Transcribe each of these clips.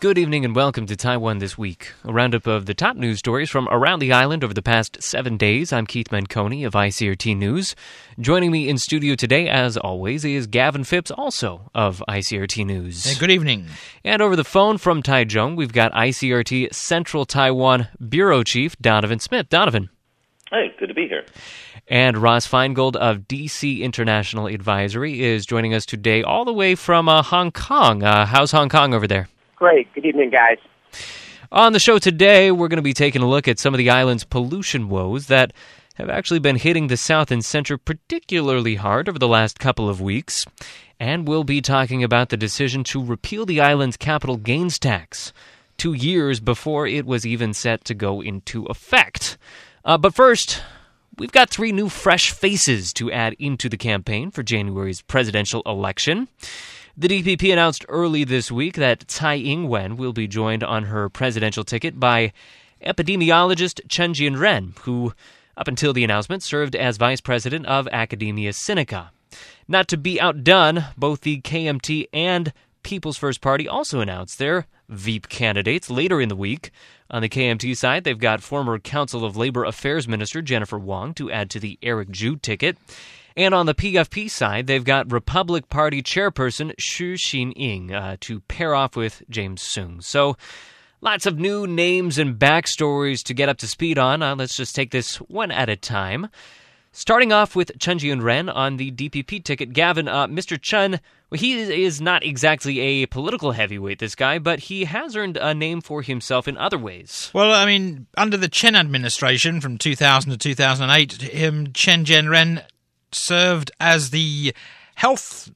Good evening and welcome to Taiwan This Week, a roundup of the top news stories from around the island over the past seven days. I'm Keith Menconi of ICRT News. Joining me in studio today, as always, is Gavin Phipps, also of ICRT News. Hey, good evening. And over the phone from Taichung, we've got ICRT Central Taiwan Bureau Chief Donovan Smith. Donovan. Hey, good to be here. And Ross Feingold of DC International Advisory is joining us today, all the way from uh, Hong Kong. Uh, how's Hong Kong over there? Great. Good evening, guys. On the show today, we're going to be taking a look at some of the island's pollution woes that have actually been hitting the south and center particularly hard over the last couple of weeks. And we'll be talking about the decision to repeal the island's capital gains tax, two years before it was even set to go into effect. Uh, but first, we've got three new fresh faces to add into the campaign for January's presidential election. The DPP announced early this week that Tsai Ing-wen will be joined on her presidential ticket by epidemiologist Chen Jian Ren, who, up until the announcement, served as vice president of Academia Sinica. Not to be outdone, both the KMT and People's First Party also announced their Veep candidates later in the week. On the KMT side, they've got former Council of Labor Affairs Minister Jennifer Wong to add to the Eric Chu ticket. And on the PFP side, they've got Republic Party chairperson Xu Xin-ying uh, to pair off with James Soong. So, lots of new names and backstories to get up to speed on. Uh, let's just take this one at a time. Starting off with Chen Jianren on the DPP ticket. Gavin, uh, Mr. Chen, well, he is not exactly a political heavyweight, this guy, but he has earned a name for himself in other ways. Well, I mean, under the Chen administration from 2000 to 2008, him, Chen Jianren served as the health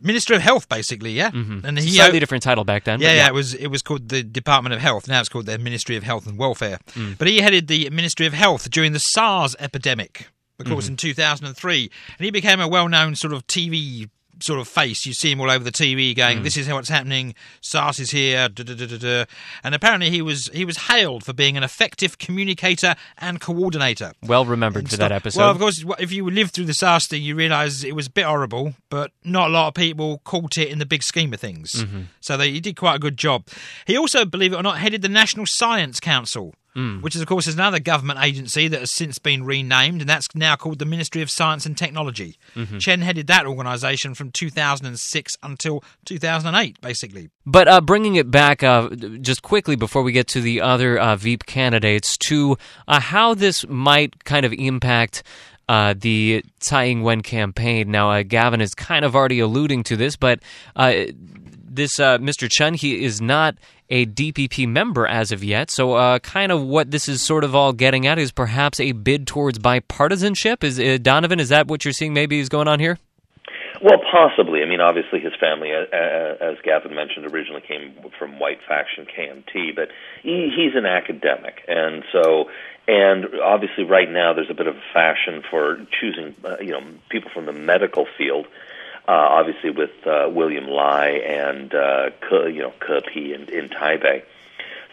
Minister of Health, basically, yeah, mm-hmm. and he slightly different title back then. Yeah, yeah, yeah, it was it was called the Department of Health. Now it's called the Ministry of Health and Welfare. Mm. But he headed the Ministry of Health during the SARS epidemic, of course, mm-hmm. in 2003, and he became a well-known sort of TV sort of face. You see him all over the TV going, mm. "This is what's happening. SARS is here." Da, da, da, and apparently, he was he was hailed for being an effective communicator and coordinator. Well remembered for that episode. Well, of course, if you lived through the SARS thing, you realise it was a bit horrible, but not a lot of people caught it in the big scheme of things. Mm-hmm. So they, he did quite a good job. He also, believe it or not, headed the National Science Council mm. which is, of course, is another government agency that has since been renamed, and that's now called the Ministry of Science and Technology. Mm-hmm. Chen headed that organisation from 2006 until 2008, basically. But uh, bringing it back uh, just quickly before we get to the other uh, Veep candidates, to uh, how this might kind of impact. Uh, the Tsai Ing-wen campaign. Now, uh, Gavin is kind of already alluding to this, but uh, this uh, Mr. Chen, he is not a DPP member as of yet. So, uh, kind of what this is sort of all getting at is perhaps a bid towards bipartisanship. Is uh, Donovan? Is that what you're seeing? Maybe is going on here? Well, possibly. I mean, obviously, his family, uh, uh, as Gavin mentioned, originally came from white faction KMT, but he, he's an academic, and so and obviously, right now, there's a bit of a fashion for choosing, uh, you know, people from the medical field uh, obviously with uh, William Lai and uh, you know Ko P in, in Taipei.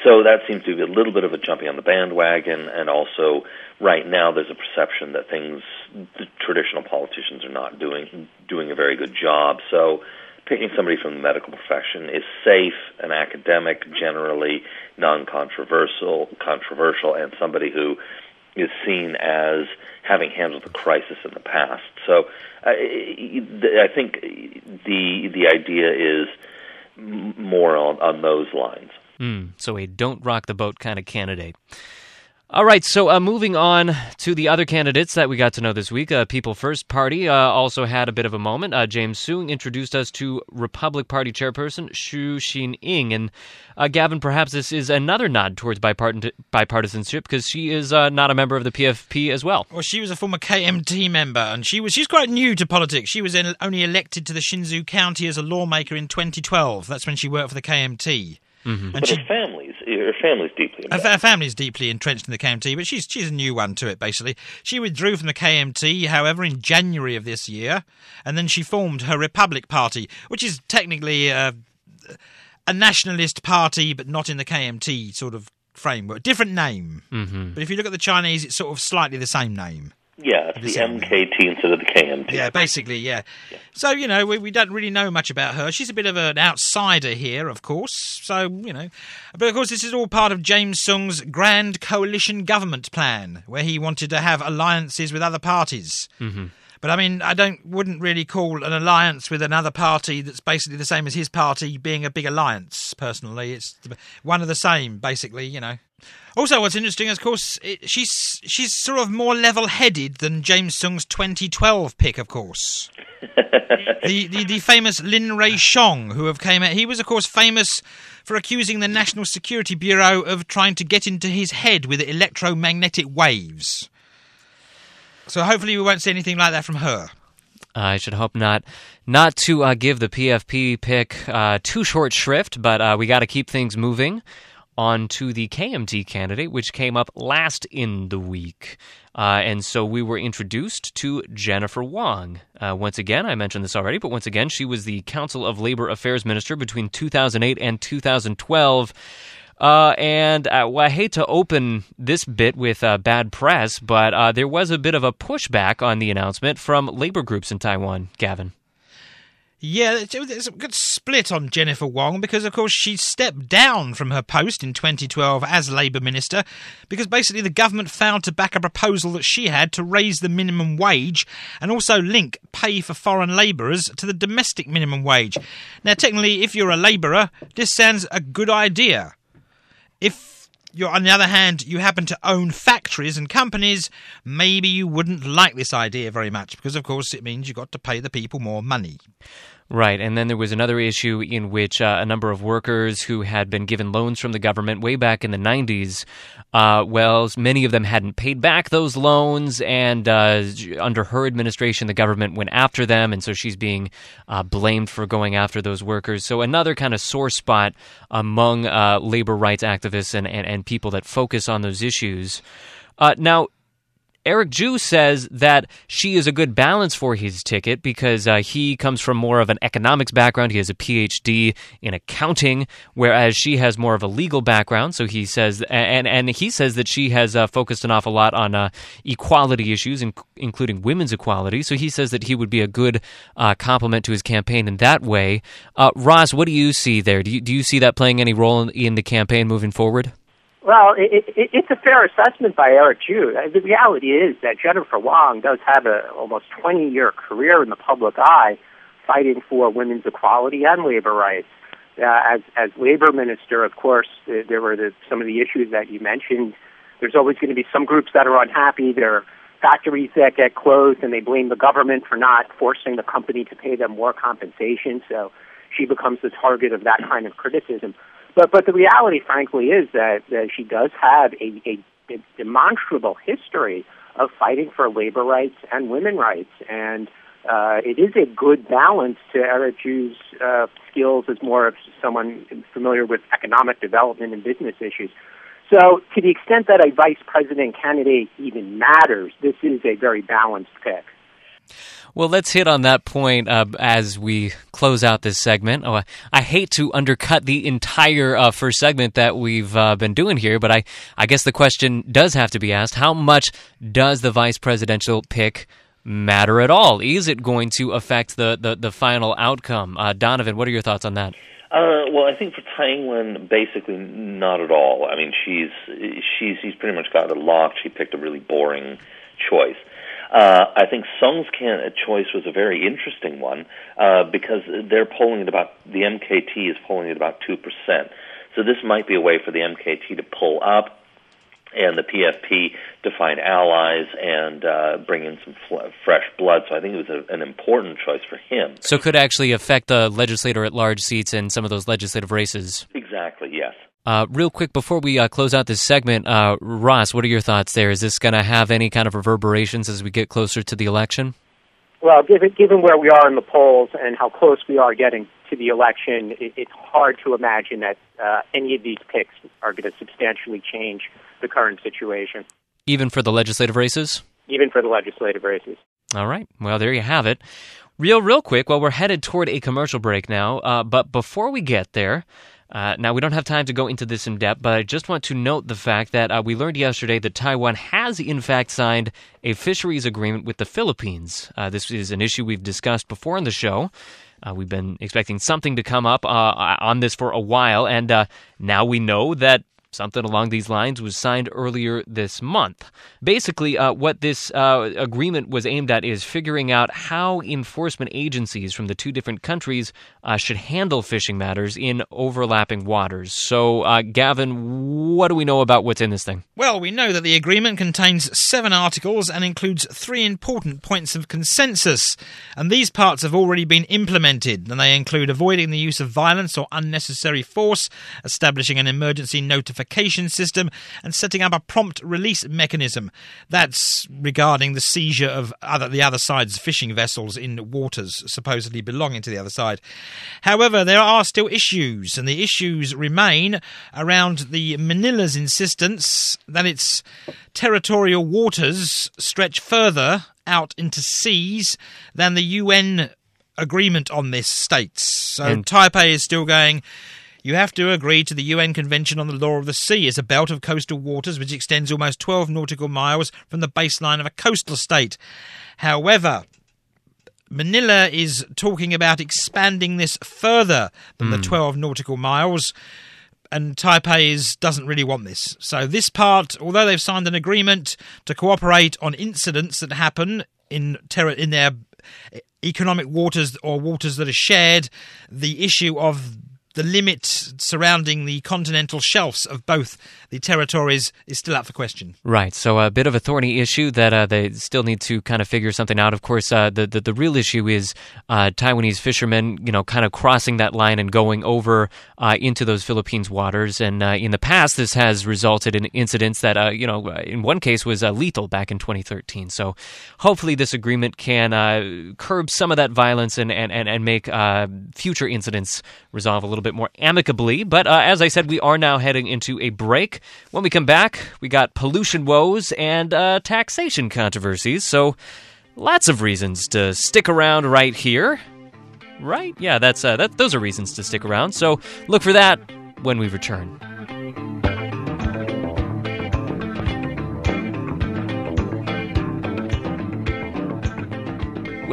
So that seems to be a little bit of a jumping on the bandwagon, and also right now there's a perception that things the traditional politicians are not doing doing a very good job. So picking somebody from the medical profession is safe and academic, generally non-controversial, controversial, and somebody who is seen as having handled the crisis in the past. So uh, I think the the idea is more on, on those lines. Mm, so a don't rock the boat kind of candidate. All right, so uh, moving on to the other candidates that we got to know this week. Uh, People First Party uh, also had a bit of a moment. Uh, James Soong introduced us to Republic Party chairperson Xu Xin-ying. And uh, Gavin, perhaps this is another nod towards bipartisanship because she is uh, not a member of the PFP as well. Well, she was a former KMT member, and she was she's quite new to politics. She was in, only elected to the Hsinchu County as a lawmaker in 2012. That's when she worked for the KMT. Mm-hmm. And but she, her family's her family's deeply her, her family's deeply entrenched in the KMT, but she's she's a new one to it. Basically, she withdrew from the KMT, however, in January of this year, and then she formed her Republic Party, which is technically a, a nationalist party, but not in the KMT sort of framework, different name. Mm-hmm. But if you look at the Chinese, it's sort of slightly the same name. Yeah, it's the same. MKT instead of the KMT. Yeah, basically, yeah. So, you know, we, we don't really know much about her. She's a bit of an outsider here, of course. So, you know. But of course, this is all part of James Soong's grand coalition government plan, where he wanted to have alliances with other parties. Mm-hmm. But I mean, I don't wouldn't really call an alliance with another party that's basically the same as his party being a big alliance. Personally, it's one of the same, basically. You know. Also, what's interesting, is, of course, it, she's she's sort of more level-headed than James Soong's 2012 pick, of course. the, the the famous Lin Ruey-shiung, who have came out, he was, of course, famous for accusing the National Security Bureau of trying to get into his head with electromagnetic waves. So hopefully, we won't see anything like that from her. I should hope not. Not to uh, give the PFP pick uh, too short shrift, but uh, we got to keep things moving on to the KMT candidate, which came up last in the week. Uh, and so we were introduced to Jennifer Wong. Uh, once again, I mentioned this already, but once again, she was the Council of Labor Affairs Minister between 2008 and 2012. Uh, and uh, well, I hate to open this bit with uh, bad press, but uh, there was a bit of a pushback on the announcement from labor groups in Taiwan, Gavin. Yeah, there's a good split on Jennifer Wong because, of course, she stepped down from her post in 2012 as Labour Minister because basically the government failed to back a proposal that she had to raise the minimum wage and also link pay for foreign labourers to the domestic minimum wage. Now, technically, if you're a labourer, this sounds a good idea. If you're, on the other hand, you happen to own factories and companies, maybe you wouldn't like this idea very much because, of course, it means you've got to pay the people more money. Right, and then there was another issue in which uh, a number of workers who had been given loans from the government way back in the 90s, uh, well, many of them hadn't paid back those loans, and uh, under her administration, the government went after them, and so she's being uh, blamed for going after those workers. So another kind of sore spot among uh, labor rights activists and, and, and people that focus on those issues. Uh, now, Eric Chu says that she is a good balance for his ticket because uh, he comes from more of an economics background. He has a PhD in accounting, whereas she has more of a legal background. So he says, and and he says that she has uh, focused an awful lot on uh, equality issues, in, including women's equality. So he says that he would be a good uh, complement to his campaign in that way. Uh, Ross, what do you see there? Do you, do you see that playing any role in, in the campaign moving forward? Well, it, it, it's a fair assessment by Eric Chu. The reality is that Jennifer Wong does have a almost 20 year career in the public eye fighting for women's equality and labor rights. Uh, as as labor minister, of course, uh, there were the, some of the issues that you mentioned. There's always going to be some groups that are unhappy. There are factories that get closed, and they blame the government for not forcing the company to pay them more compensation. So she becomes the target of that kind of criticism. But but the reality, frankly, is that, that she does have a, a, demonstrable history of fighting for labor rights and women rights, and uh, it is a good balance to Eric Chu's uh, skills as more of someone familiar with economic development and business issues. So, to the extent that a vice president candidate even matters, this is a very balanced pick. Well, let's hit on that point uh, as we close out this segment. Oh, I hate to undercut the entire uh, first segment that we've uh, been doing here, but I, I guess the question does have to be asked how much does the vice presidential pick matter at all? Is it going to affect the, the, the final outcome? Uh, Donovan, what are your thoughts on that? Uh, well, I think for Tsai Ing-wen, basically not at all. I mean, she's she's she's pretty much got it locked. She picked a really boring choice. Uh, I think Soong's can- choice was a very interesting one uh, because they're polling at about the MKT is polling at about two percent. So this might be a way for the MKT to pull up and the PFP to find allies and uh, bring in some fl- fresh blood. So I think it was a, an important choice for him. So could actually affect the legislator at large seats in some of those legislative races. Exactly. Yes. Uh, real quick before we uh, close out this segment, uh, Ross, what are your thoughts there? Is this going to have any kind of reverberations as we get closer to the election? Well, given given where we are in the polls and how close we are getting to the election, it, it's hard to imagine that uh, any of these picks are going to substantially change the current situation. Even for the legislative races? Even for the legislative races. All right. Well, there you have it. Real, real quick, well, we're headed toward a commercial break now, uh, but before we get there, Uh, now, we don't have time to go into this in depth, but I just want to note the fact that uh, we learned yesterday that Taiwan has, in fact, signed a fisheries agreement with the Philippines. Uh, this is an issue we've discussed before on the show. Uh, we've been expecting something to come up uh, on this for a while, and now we know that Something along these lines was signed earlier this month. Basically, uh, what this uh, agreement was aimed at is figuring out how enforcement agencies from the two different countries uh, should handle fishing matters in overlapping waters. So, uh, Gavin, what do we know about what's in this thing? Well, we know that the agreement contains seven articles and includes three important points of consensus. And these parts have already been implemented, and they include avoiding the use of violence or unnecessary force, establishing an emergency notification notification system and setting up a prompt release mechanism. That's regarding the seizure of other, the other side's fishing vessels in waters supposedly belonging to the other side. However, there are still issues, and the issues remain around the Manila's insistence that its territorial waters stretch further out into seas than the UN agreement on this states. So and Taipei is still going you have to agree to the UN Convention on the Law of the Sea as a belt of coastal waters which extends almost 12 nautical miles from the baseline of a coastal state. However, Manila is talking about expanding this further than mm. the hmm. 12 nautical miles and Taipei is, doesn't really want this. So this part, although they've signed an agreement to cooperate on incidents that happen in ter- in their economic waters or waters that are shared, the issue of the limit surrounding the continental shelves of both the territories is still up for question. Right. So a bit of a thorny issue that uh, they still need to kind of figure something out. Of course, uh, the, the, the real issue is uh, Taiwanese fishermen, you know, kind of crossing that line and going over uh, into those Philippines waters. And uh, in the past, this has resulted in incidents that, uh, you know, in one case was lethal back in 2013. So hopefully, this agreement can curb some of that violence and and and, and make future incidents resolve a little bit more amicably. But uh, as I said, we are now heading into a break. When we come back, we got pollution woes and uh, taxation controversies. So lots of reasons to stick around right here. Right? Yeah, that's uh, that. Those are reasons to stick around. So look for that when we return.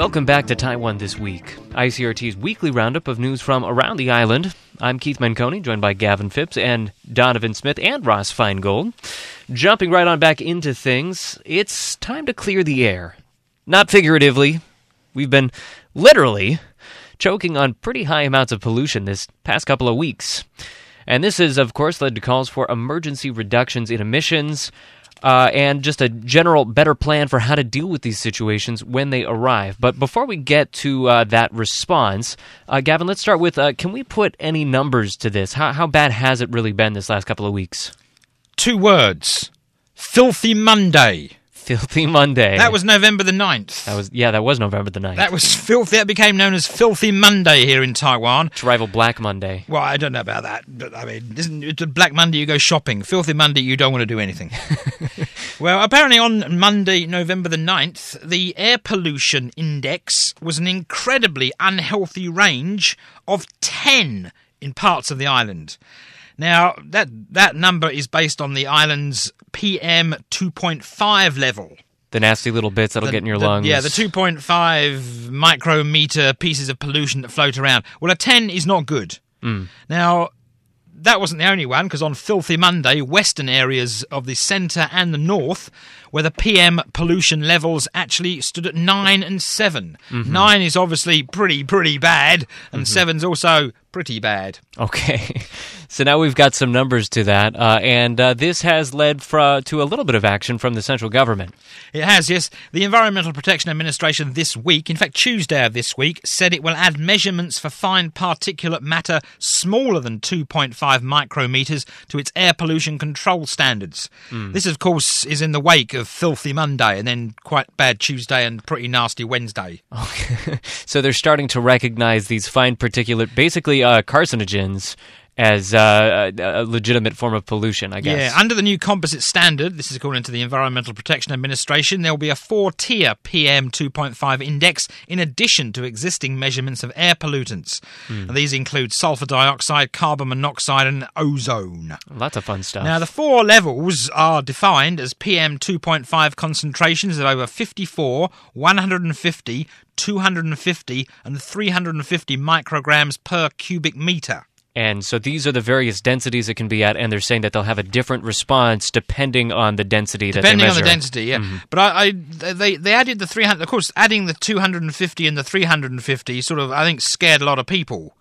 Welcome back to Taiwan This Week, ICRT's weekly roundup of news from around the island. I'm Keith Menconi, joined by Gavin Phipps and Donovan Smith and Ross Feingold. Jumping right on back into things, it's time to clear the air. Not figuratively. We've been literally choking on pretty high amounts of pollution this past couple of weeks. And this has, of course, led to calls for emergency reductions in emissions, uh, and just a general better plan for how to deal with these situations when they arrive. But before we get to uh, that response, uh, Gavin, let's start with uh, can we put any numbers to this? How, how bad has it really been this last couple of weeks? Two words Filthy Monday. Filthy Monday. That was November the 9th. That was yeah, that was November the 9th. That was filthy. That became known as Filthy Monday here in Taiwan. To rival Black Monday. Well, I don't know about that. But, I mean, isn't it Black Monday you go shopping? Filthy Monday you don't want to do anything. well, apparently on Monday, November the 9th, the air pollution index was an incredibly unhealthy range of 10 in parts of the island. Now, that, that number is based on the island's PM 2.5 level. The nasty little bits that'll the, get in your the, lungs. Yeah, the 2.5 micrometer pieces of pollution that float around. Well, a 10 is not good. Mm. Now, that wasn't the only one, because on Filthy Monday, western areas of the centre and the north, where the PM pollution levels actually stood at 9 and 7. Mm-hmm. 9 is obviously pretty, pretty bad, and mm-hmm. 7's also pretty bad. Okay. So now we've got some numbers to that, uh, and uh, this has led fra- to a little bit of action from the central government. It has, yes. The Environmental Protection Administration this week, in fact, Tuesday of this week, said it will add measurements for fine particulate matter smaller than 2.5 micrometers to its air pollution control standards. Mm. This, of course, is in the wake of Filthy Monday and then quite bad Tuesday and pretty nasty Wednesday. Okay. so they're starting to recognize these fine particulate, basically uh, carcinogens as uh, a, a legitimate form of pollution, I guess. Yeah, under the new composite standard, this is according to the Environmental Protection Administration, there will be a four tier PM 2.5 index in addition to existing measurements of air pollutants. And these include sulfur dioxide, carbon monoxide, and ozone. Lots of fun stuff. Now, the four levels are defined as PM 2.5 concentrations of over 54, 150, 250, and 350 micrograms per cubic meter. And so these are the various densities it can be at, and they're saying that they'll have a different response depending on the density that Depending on the density, yeah. Mm-hmm. But I, I, they they added the 300. Of course, adding the 250 and the 350 sort of, I think, scared a lot of people.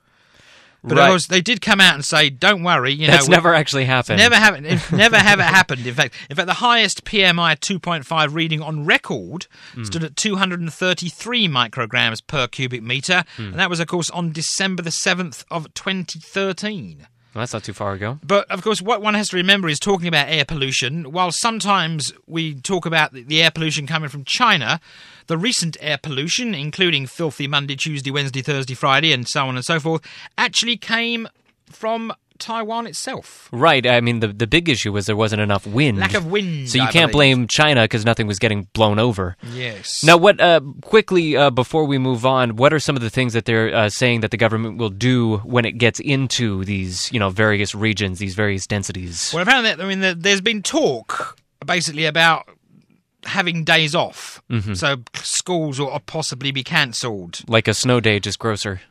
But Right. of course, they did come out and say, "Don't worry, you That's know, never actually happened. Never happened. It never have it happened. In fact, in fact, the highest PMI 2.5 reading on record Hmm. stood at 233 micrograms per cubic meter, Hmm. and that was, of course, on December the 7th of 2013. Well, that's not too far ago. But of course, what one has to remember is talking about air pollution. While sometimes we talk about the- the air pollution coming from China, the recent air pollution, including filthy Monday, Tuesday, Wednesday, Thursday, Friday, and so on and so forth, actually came from Taiwan itself. Right. I mean, the the big issue was there wasn't enough wind. Lack of wind. So you I can't believe. blame China because nothing was getting blown over. Yes. Now, what uh, quickly uh, before we move on, what are some of the things that they're uh, saying that the government will do when it gets into these, you know, various regions, these various densities? Well, apparently, I mean, there- there's been talk basically about having days off, Mm-hmm. so schools will possibly be cancelled. Like a snow day, just grosser.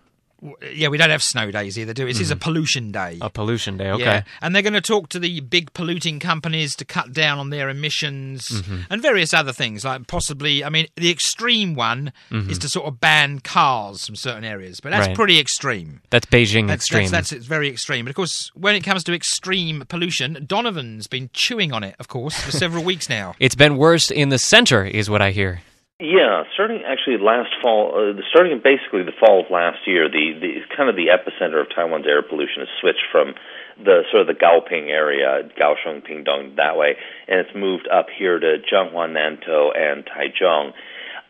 Yeah, we don't have snow days either, do we? This is a pollution day. Mm-hmm. A pollution day. Okay. Yeah, and they're going to talk to the big polluting companies to cut down on their emissions Mm-hmm. and various other things, like possibly. I mean, the extreme one Mm-hmm. is to sort of ban cars from certain areas, but that's Right. pretty extreme. That's Beijing That's, extreme. That's, that's it's very extreme. But of course, when it comes to extreme pollution, Donovan's been chewing on it, of course, for several weeks now. It's been worse in the center, is what I hear. Yeah, starting actually last fall, uh, starting basically the fall of last year, the, the kind of the epicenter of Taiwan's air pollution has switched from the sort of the Gaoping area, Kaohsiung, Pingdong, that way, and it's moved up here to Zhanghua, Nantou, and Taichung.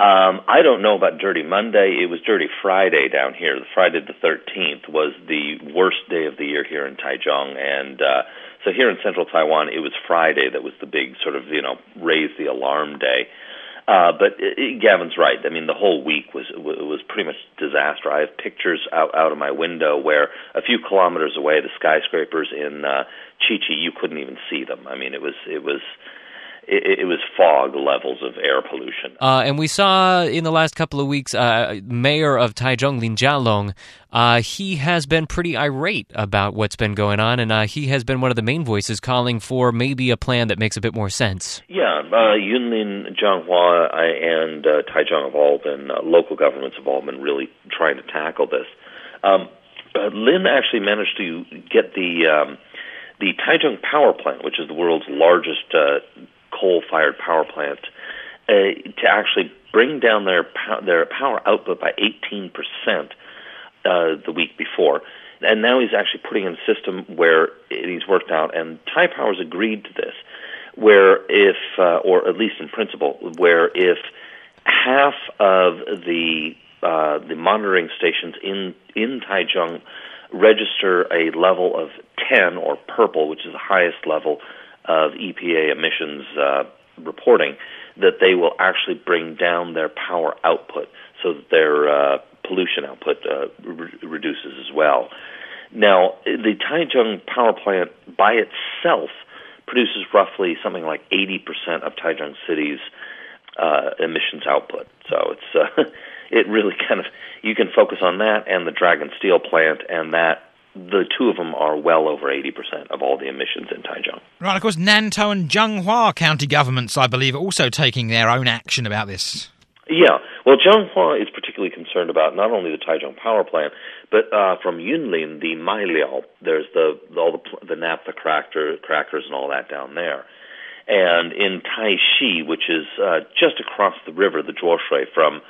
Um, I don't know about Dirty Monday. It was Dirty Friday down here. Friday the 13th was the worst day of the year here in Taichung, and uh, so here in central Taiwan, it was Friday that was the big sort of you know raise the alarm day. Uh, but it, it, Gavin's right. I mean, the whole week was was pretty much disaster. I have pictures out out of my window where a few kilometers away, the skyscrapers in uh, Chichi, you couldn't even see them. I mean, it was it was it, it was fog levels of air pollution. Uh, and we saw in the last couple of weeks, uh, Mayor of Taichung, Lin Jialong, uh, he has been pretty irate about what's been going on, and uh, he has been one of the main voices calling for maybe a plan that makes a bit more sense. Yeah, uh, Yunlin, Zhanghua, I, and uh, Taichung have all been, uh, local governments have all been really trying to tackle this. Um, uh, Lin actually managed to get the um, the Taichung power plant, which is the world's largest uh, coal-fired power plant, uh, to actually bring down their pow- their power output by 18 percent uh, the week before. And now he's actually putting in a system where he's worked out, and Taipower's agreed to this, where if, uh, or at least in principle, where if half of the uh, the monitoring stations in in Taichung register a level of 10 or purple, which is the highest level of EPA emissions uh, reporting, that they will actually bring down their power output so that their uh, pollution output uh, re- reduces as well. Now, the Taichung power plant by itself produces roughly something like 80% of Taichung City's uh, emissions output. So it's uh, it really kind of you can focus on that and the Dragon Steel plant, and that the two of them are well over 80% of all the emissions in Taichung. Right, of course, Nantou and Zhanghua county governments, I believe, are also taking their own action about this. Yeah, well, Zhanghua is particularly concerned about not only the Taichung power plant, but uh, from Yunlin, the Mailiao. There's the all the the naphtha cracker, crackers and all that down there, and in Taishi, which is uh, just across the river, the Zhuoshui from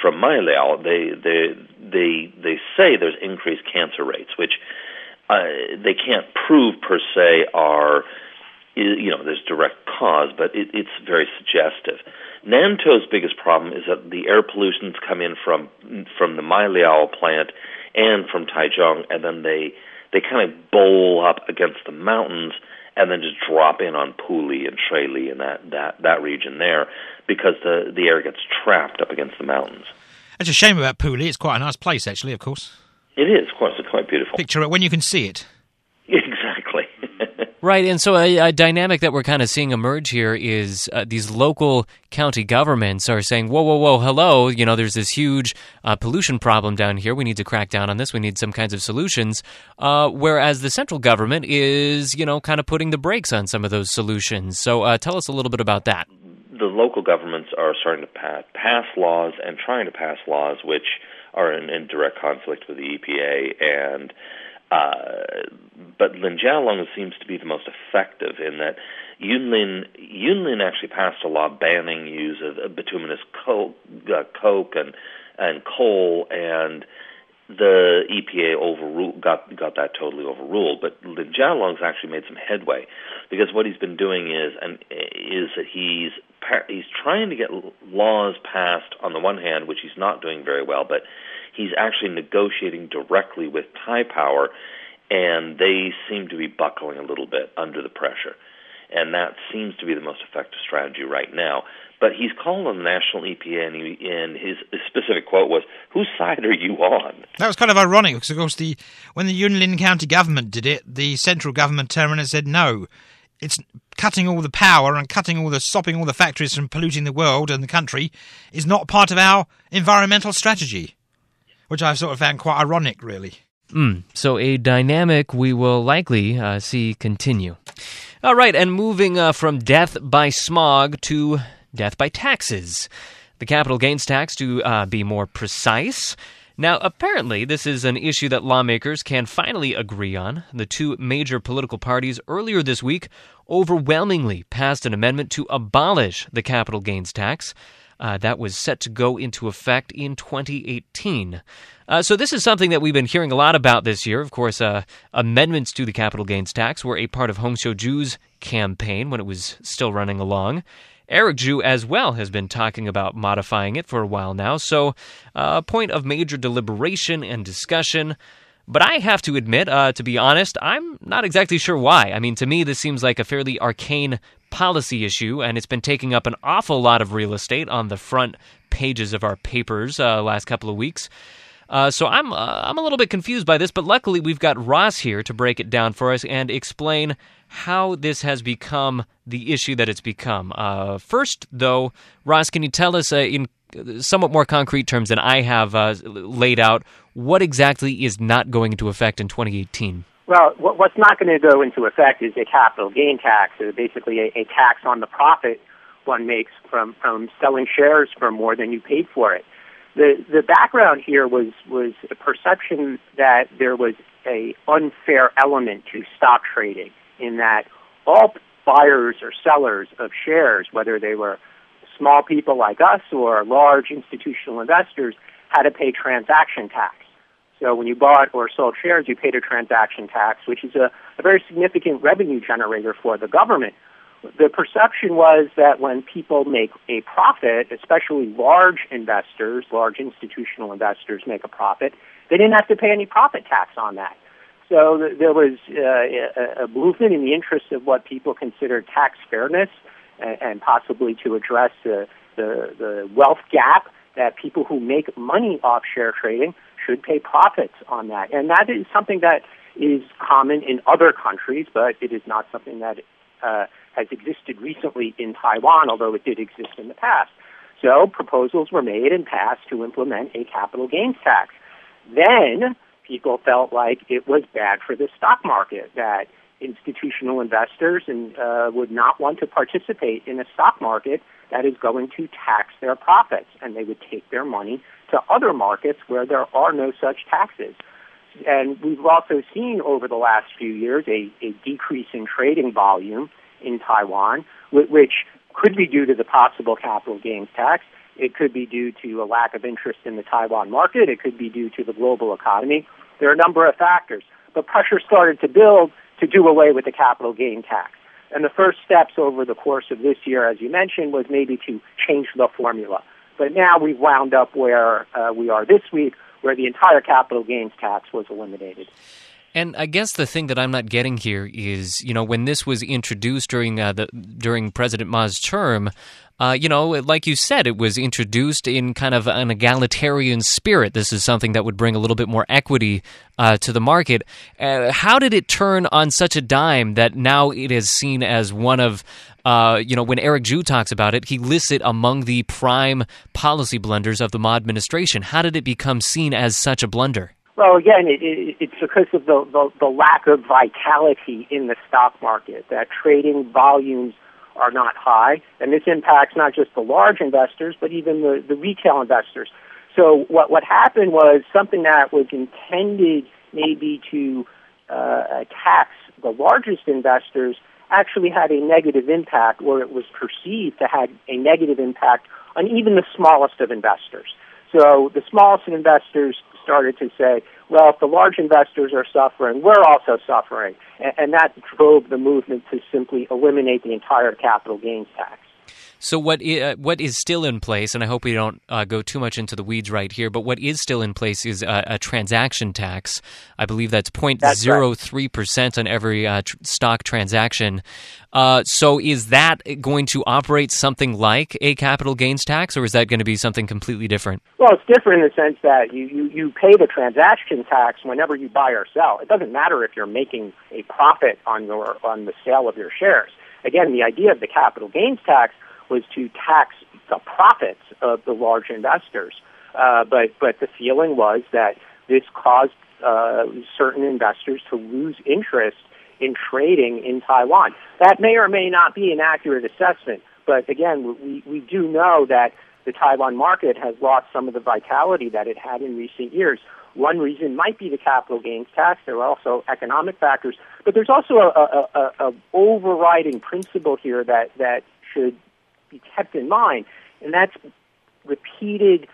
from Mailiao, they they they they say there's increased cancer rates, which uh, they can't prove per se are you know there's direct cause, but it, it's very suggestive. Nantou's biggest problem is that the air pollutants come in from from the Mailiao plant and from Taichung, and then they they kind of bowl up against the mountains and then just drop in on Puli and Shuili and that, that, that region there because the, the air gets trapped up against the mountains. It's a shame about Puli. It's quite a nice place, actually, of course. It is, of course. It's quite beautiful. Picture it when you can see it. Right, and so a, a, dynamic that we're kind of seeing emerge here is uh, these local county governments are saying, "Whoa, whoa, whoa, hello! You know, there's this huge uh, pollution problem down here. We need to crack down on this. We need some kinds of solutions." Uh, whereas the central government is, you know, kind of putting the brakes on some of those solutions. So, uh, tell us a little bit about that. The local governments are starting to pass, pass laws and trying to pass laws which are in, in direct conflict with the EPA and uh, but Lin Jialong seems to be the most effective in that Yunlin Yunlin actually passed a law banning use of bituminous coke, uh, coke and and coal, and the EPA overruled got got that totally overruled. But Lin Jialong's actually made some headway because what he's been doing is and is that he's he's trying to get laws passed on the one hand, which he's not doing very well, but he's actually negotiating directly with Taipower, and they seem to be buckling a little bit under the pressure. And that seems to be the most effective strategy right now. But he's calling on the national EPA, and, he, and his specific quote was, "Whose side are you on?" That was kind of ironic because, of course, the when the Yunlin County government did it, the central government turned around and said, "No, it's cutting all the power and cutting all the stopping all the factories from polluting the world and the country is not part of our environmental strategy." Which I've sort of found quite ironic, really. Mm, so a dynamic we will likely uh, see continue. All right, and moving uh, from death by smog to death by taxes. The capital gains tax, to uh, be more precise. Now, apparently, this is an issue that lawmakers can finally agree on. The two major political parties earlier this week overwhelmingly passed an amendment to abolish the capital gains tax. Uh, that was set to go into effect in 2018. Uh, so, this is something that we've been hearing a lot about this year. Of course, uh, amendments to the capital gains tax were a part of Hong Xiu-ju's campaign when it was still running along. Eric Chu, as well, has been talking about modifying it for a while now, so uh, a point of major deliberation and discussion. But I have to admit, uh, to be honest, I'm not exactly sure why. I mean, to me, this seems like a fairly arcane policy issue, and it's been taking up an awful lot of real estate on the front pages of our papers uh, last couple of weeks. Uh, so I'm uh, I'm a little bit confused by this, but luckily we've got Ross here to break it down for us and explain how this has become the issue that it's become. Uh, first, though, Ross, can you tell us uh, in somewhat more concrete terms than I have uh, laid out what exactly is not going into effect in 2018? Well, what's not going to go into effect is a capital gain tax, or basically a, a tax on the profit one makes from, from selling shares for more than you paid for it. The the background here was was a perception that there was a unfair element to stock trading in that all buyers or sellers of shares, whether they were small people like us or large institutional investors, had to pay transaction tax. So when you bought or sold shares, you paid a transaction tax, which is a, a very significant revenue generator for the government. The perception was that when people make a profit, especially large investors, large institutional investors make a profit, they didn't have to pay any profit tax on that. So th- there was uh, a, a movement in the interest of what people considered tax fairness and, and possibly to address the, the, the wealth gap that people who make money off share trading should pay profits on that. And that is something that is common in other countries, but it is not something that uh, has existed recently in Taiwan, although it did exist in the past. So proposals were made and passed to implement a capital gains tax. Then people felt like it was bad for the stock market, that institutional investors and uh, would not want to participate in a stock market that is going to tax their profits, and they would take their money to other markets where there are no such taxes. And we've also seen over the last few years a, a decrease in trading volume in Taiwan, which could be due to the possible capital gains tax. It could be due to a lack of interest in the Taiwan market. It could be due to the global economy. There are a number of factors. But pressure started to build to do away with the capital gain tax. And the first steps over the course of this year, as you mentioned, was maybe to change the formula. But now we've wound up where uh, we are this week, where the entire capital gains tax was eliminated. And I guess the thing that I'm not getting here is, you know, when this was introduced during uh, the during President Ma's term, uh, you know, like you said, it was introduced in kind of an egalitarian spirit. This is something that would bring a little bit more equity uh, to the market. Uh, how did it turn on such a dime that now it is seen as one of uh, you know, when Eric Chu talks about it, he lists it among the prime policy blunders of the Ma administration. How did it become seen as such a blunder? Well, again, it, it, it's because of the, the, the lack of vitality in the stock market, that trading volumes are not high, and this impacts not just the large investors, but even the, the retail investors. So what, what happened was something that was intended maybe to uh, tax the largest investors actually had a negative impact, or it was perceived to have a negative impact on even the smallest of investors. So the smallest of investors started to say, well, if the large investors are suffering, we're also suffering. And, and that drove the movement to simply eliminate the entire capital gains tax. So what is, uh, what is still in place, and I hope we don't uh, go too much into the weeds right here, but what is still in place is a, a transaction tax. I believe that's 0.03 percent on every uh, tr- stock transaction. Uh, so is that going to operate something like a capital gains tax, or is that going to be something completely different? Well, it's different in the sense that you, you, you pay the transaction tax whenever you buy or sell. It doesn't matter if you're making a profit on your on the sale of your shares. Again, the idea of the capital gains tax was to tax the profits of the large investors. Uh, but but the feeling was that this caused uh, certain investors to lose interest in trading in Taiwan. That may or may not be an accurate assessment, but again, we, we do know that the Taiwan market has lost some of the vitality that it had in recent years. One reason might be the capital gains tax. There are also economic factors, but there's also a, a, a, a overriding principle here that, that should be kept in mind, and that's repeated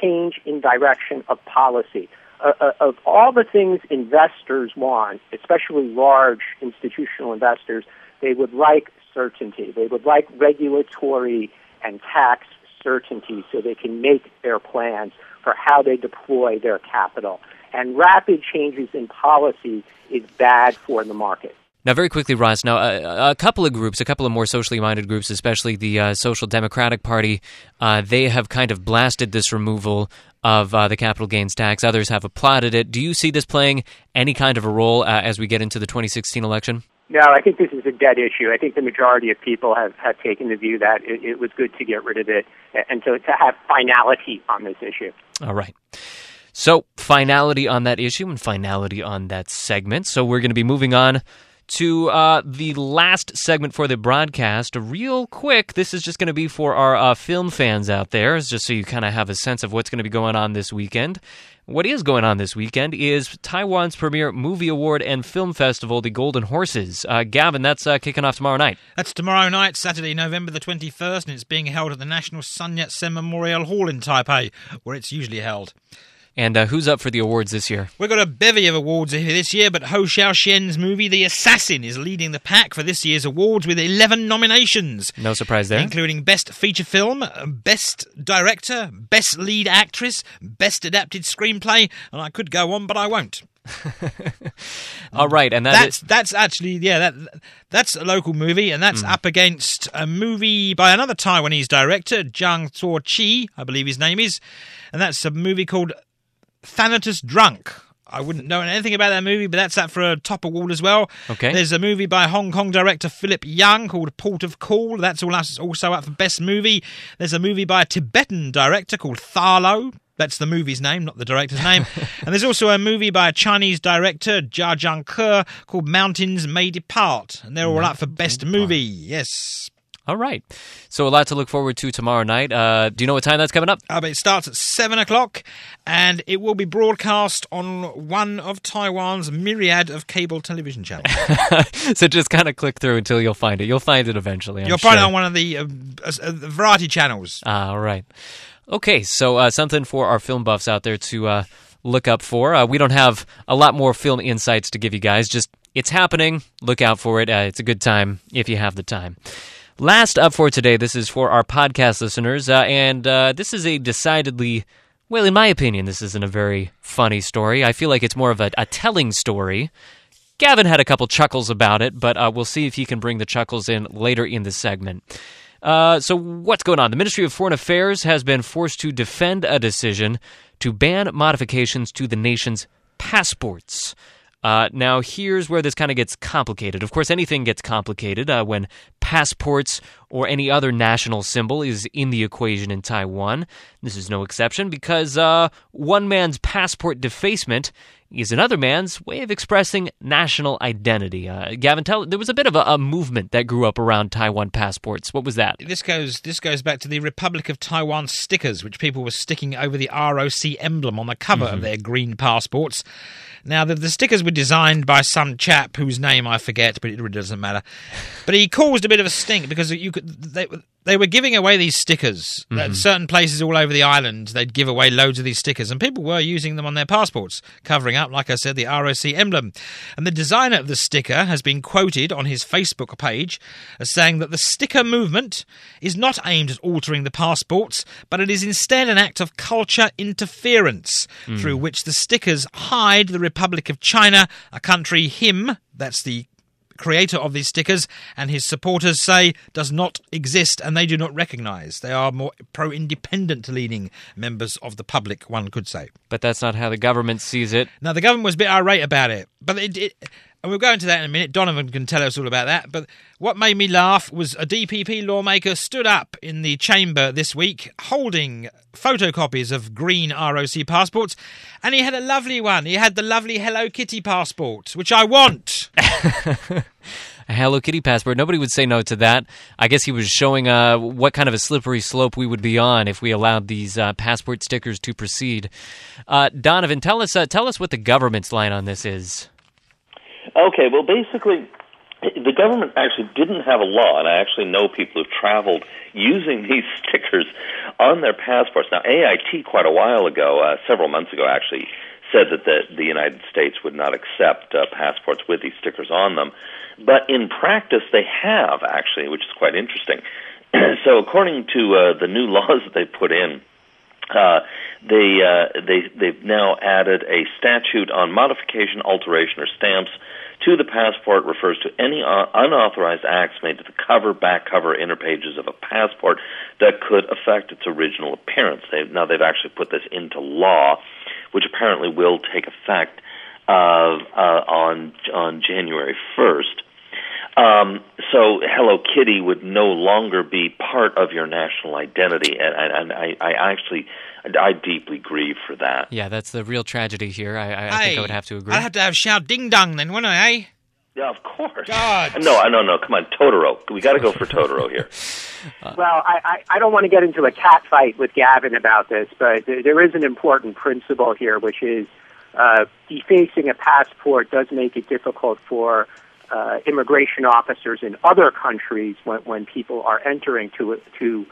change in direction of policy. Uh, uh, of all the things investors want, especially large institutional investors, they would like certainty. They would like regulatory and tax certainty so they can make their plans for how they deploy their capital. And rapid changes in policy is bad for the market. Now, very quickly, Ross. Now, a, couple of groups, a couple of more socially minded groups, especially the uh, Social Democratic Party, uh, they have kind of blasted this removal of uh, the capital gains tax. Others have applauded it. Do you see this playing any kind of a role uh, as we get into the 2016 election? No, I think this is a dead issue. I think the majority of people have, have taken the view that it, it was good to get rid of it and to, to have finality on this issue. All right. So, finality on that issue and finality on that segment. So, we're going to be moving on to uh, the last segment for the broadcast. Real quick, this is just going to be for our uh, film fans out there, just so you kind of have a sense of what's going to be going on this weekend. What is going on this weekend is Taiwan's premier movie award and film festival, the Golden Horses. Uh, Gavin, that's uh, kicking off tomorrow night. That's tomorrow night, Saturday, November the 21st, and it's being held at the National Sun Yat sen Memorial Hall in Taipei, where it's usually held. And uh, who's up for the awards this year? We've got a bevy of awards here this year, but Hou Hsiao-hsien's movie The Assassin is leading the pack for this year's awards with 11 nominations. No surprise there. Including Best Feature Film, Best Director, Best Lead Actress, Best Adapted Screenplay, and I could go on, but I won't. All right, and that that's is- that's actually yeah that that's a local movie, and that's mm. up against a movie by another Taiwanese director, Zhang Zuo Chi, I believe his name is, and that's a movie called Thanatos Drunk. I wouldn't know anything about that movie, but that's that for a top award as well. Okay. There's a movie by Hong Kong director Philip Yung called Port of Call. That's also up for best movie. There's a movie by a Tibetan director called Tharlo. That's the movie's name, not the director's name. and there's also a movie by a Chinese director, Jia Jiang Zhangke, called Mountains May Depart. And they're all up for best movie. Yes. All right. So a lot to look forward to tomorrow night. Uh, do you know what time that's coming up? Uh, it starts at 7 o'clock and it will be broadcast on one of Taiwan's myriad of cable television channels. so just kind of click through until you'll find it. You'll find it eventually. I'm you'll sure. find it on one of the uh, uh variety channels. Ah, all right. Okay, so uh, something for our film buffs out there to uh, look up for. we don't have a lot more film insights to give you guys. Just it's happening. Look out for it. it's a good time if you have the time. Last up for today, this is for our podcast listeners, uh, and uh, this is a decidedly Well, in my opinion, this isn't a very funny story. I feel like it's more of a, a telling story. Gavin had a couple chuckles about it, but uh, we'll see if he can bring the chuckles in later in the segment. Uh, so, what's going on? The Ministry of Foreign Affairs has been forced to defend a decision to ban modifications to the nation's passports. Uh, now, here's where this kind of gets complicated. Of course, anything gets complicated uh, when passports or any other national symbol is in the equation in Taiwan. This is no exception because uh, one man's passport defacement is another man's way of expressing national identity. Uh, Gavin, tell there was a bit of a, a, movement that grew up around Taiwan passports. What was that? This goes this goes back to the Republic of Taiwan stickers, which people were sticking over the ROC emblem on the cover mm-hmm. of their green passports. Now, the, the, stickers were designed by some chap whose name I forget, but it really doesn't matter. But he caused a bit of a stink because you they, they were giving away these stickers mm-hmm. at certain places all over the island. They'd give away loads of these stickers, and people were using them on their passports, covering up, like I said, the ROC emblem. And the designer of the sticker has been quoted on his Facebook page as saying that the sticker movement is not aimed at altering the passports, but it is instead an act of culture interference mm. through which the stickers hide the Republic of China, a country him, that's the creator of these stickers and his supporters say does not exist and they do not recognize. They are more pro independent leaning members of the public, one could say. But that's not how the government sees it. Now, the government was a bit irate about it. But it, it and we'll go into that in a minute. Donovan can tell us all about that. But what made me laugh was a DPP lawmaker stood up in the chamber this week holding photocopies of green ROC passports, and he had a lovely one. He had the lovely Hello Kitty passport, which I want. a Hello Kitty passport. Nobody would say no to that. I guess he was showing uh, what kind of a slippery slope we would be on if we allowed these uh, passport stickers to proceed. Uh, Donovan, tell us uh, tell us what the government's line on this is. Okay, well, basically, the government actually didn't have a law, and I actually know people who've traveled using these stickers on their passports. Now, AIT, quite a while ago, uh, several months ago actually, said that the, the United States would not accept uh, passports with these stickers on them. But in practice, they have, actually, which is quite interesting. so, according to uh, the new laws that they put in, uh, they uh, they they've now added a statute on modification, alteration, or stamps to the passport refers to any unauthorized acts made to the cover, back cover, inner pages of a passport that could affect its original appearance. They've, now they've actually put this into law, which apparently will take effect uh, uh, on on January first. Um, so Hello Kitty would no longer be part of your national identity, and, and, and I, I actually I deeply grieve for that. Yeah, that's the real tragedy here. I, I, I think I would have to agree. I'd have to have shout ding dong then, wouldn't I? Eh? Yeah, of course. God. No, no, no. Come on, Totoro. We got to go for Totoro here. well, I, I, I don't want to get into a cat fight with Gavin about this, but there is an important principle here, which is uh, defacing a passport does make it difficult for uh, immigration officers in other countries when, when people are entering to to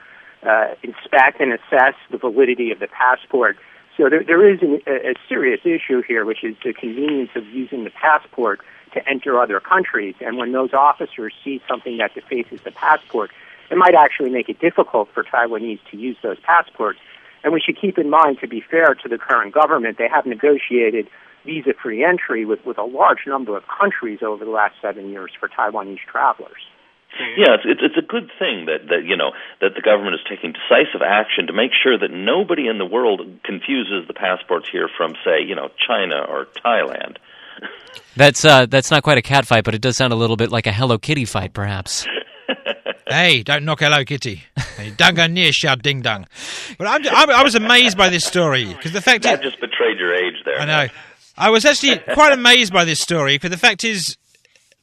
uh, inspect and assess the validity of the passport. So there, there is an, a, a serious issue here, which is the convenience of using the passport to enter other countries. And when those officers see something that defaces the passport, it might actually make it difficult for Taiwanese to use those passports. And we should keep in mind, to be fair to the current government, they have negotiated visa-free entry with, with a large number of countries over the last seven years for Taiwanese travelers. Yeah, it's, it's it's a good thing that that you know that the government is taking decisive action to make sure that nobody in the world confuses the passports here from, say, you know, China or Thailand. That's uh, that's not quite a cat fight, but it does sound a little bit like a Hello Kitty fight, perhaps. hey, don't knock Hello Kitty. Hey, don't go near shout ding dong. But I'm, I'm, i was amazed by this story because the fact that just betrayed your age there. I know. I was actually quite amazed by this story because the fact is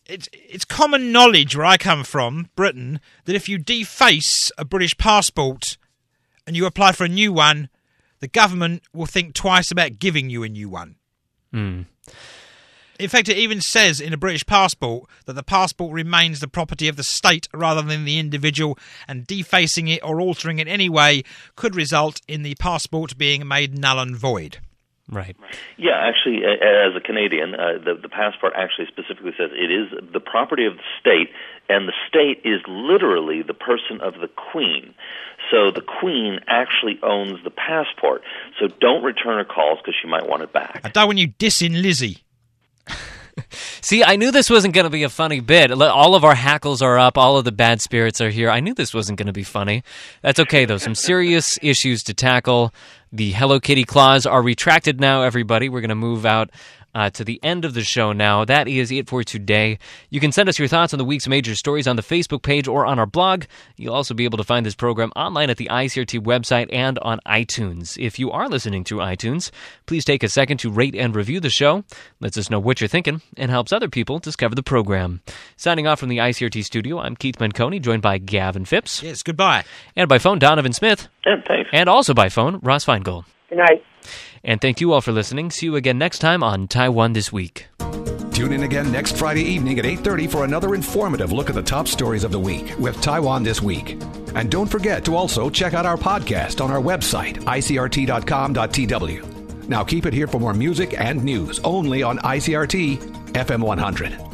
it's it's common knowledge where I come from, Britain, that if you deface a British passport and you apply for a new one, the government will think twice about giving you a new one. Mm. In fact, it even says in a British passport that the passport remains the property of the state rather than the individual, and defacing it or altering it in any way could result in the passport being made null and void. Right. Yeah, actually, as a Canadian, uh, the the passport actually specifically says it is the property of the state, and the state is literally the person of the Queen. So the Queen actually owns the passport. So don't return her calls because she might want it back. I don't want you dissing Lizzie. See, I knew this wasn't going to be a funny bit. All of our hackles are up. All of the bad spirits are here. I knew this wasn't going to be funny. That's okay, though. Some serious issues to tackle. The Hello Kitty claws are retracted now, everybody. We're going to move out uh, to the end of the show now. That is it for today. You can send us your thoughts on the week's major stories on the Facebook page or on our blog. You'll also be able to find this program online at the ICRT website and on iTunes. If you are listening through iTunes, please take a second to rate and review the show. Lets us know what you're thinking and helps other people discover the program. Signing off from the ICRT studio, I'm Keith Menconi, joined by Gavin Phipps. Yes, goodbye. And by phone, Donovan Smith. And thanks. And also by phone, Ross Feingold. Good night. And thank you all for listening. See you again next time on Taiwan This Week. Tune in again next Friday evening at 8:30 for another informative look at the top stories of the week with Taiwan This Week. And don't forget to also check out our podcast on our website, icrt.com.tw. Now keep it here for more music and news only on ICRT FM 100.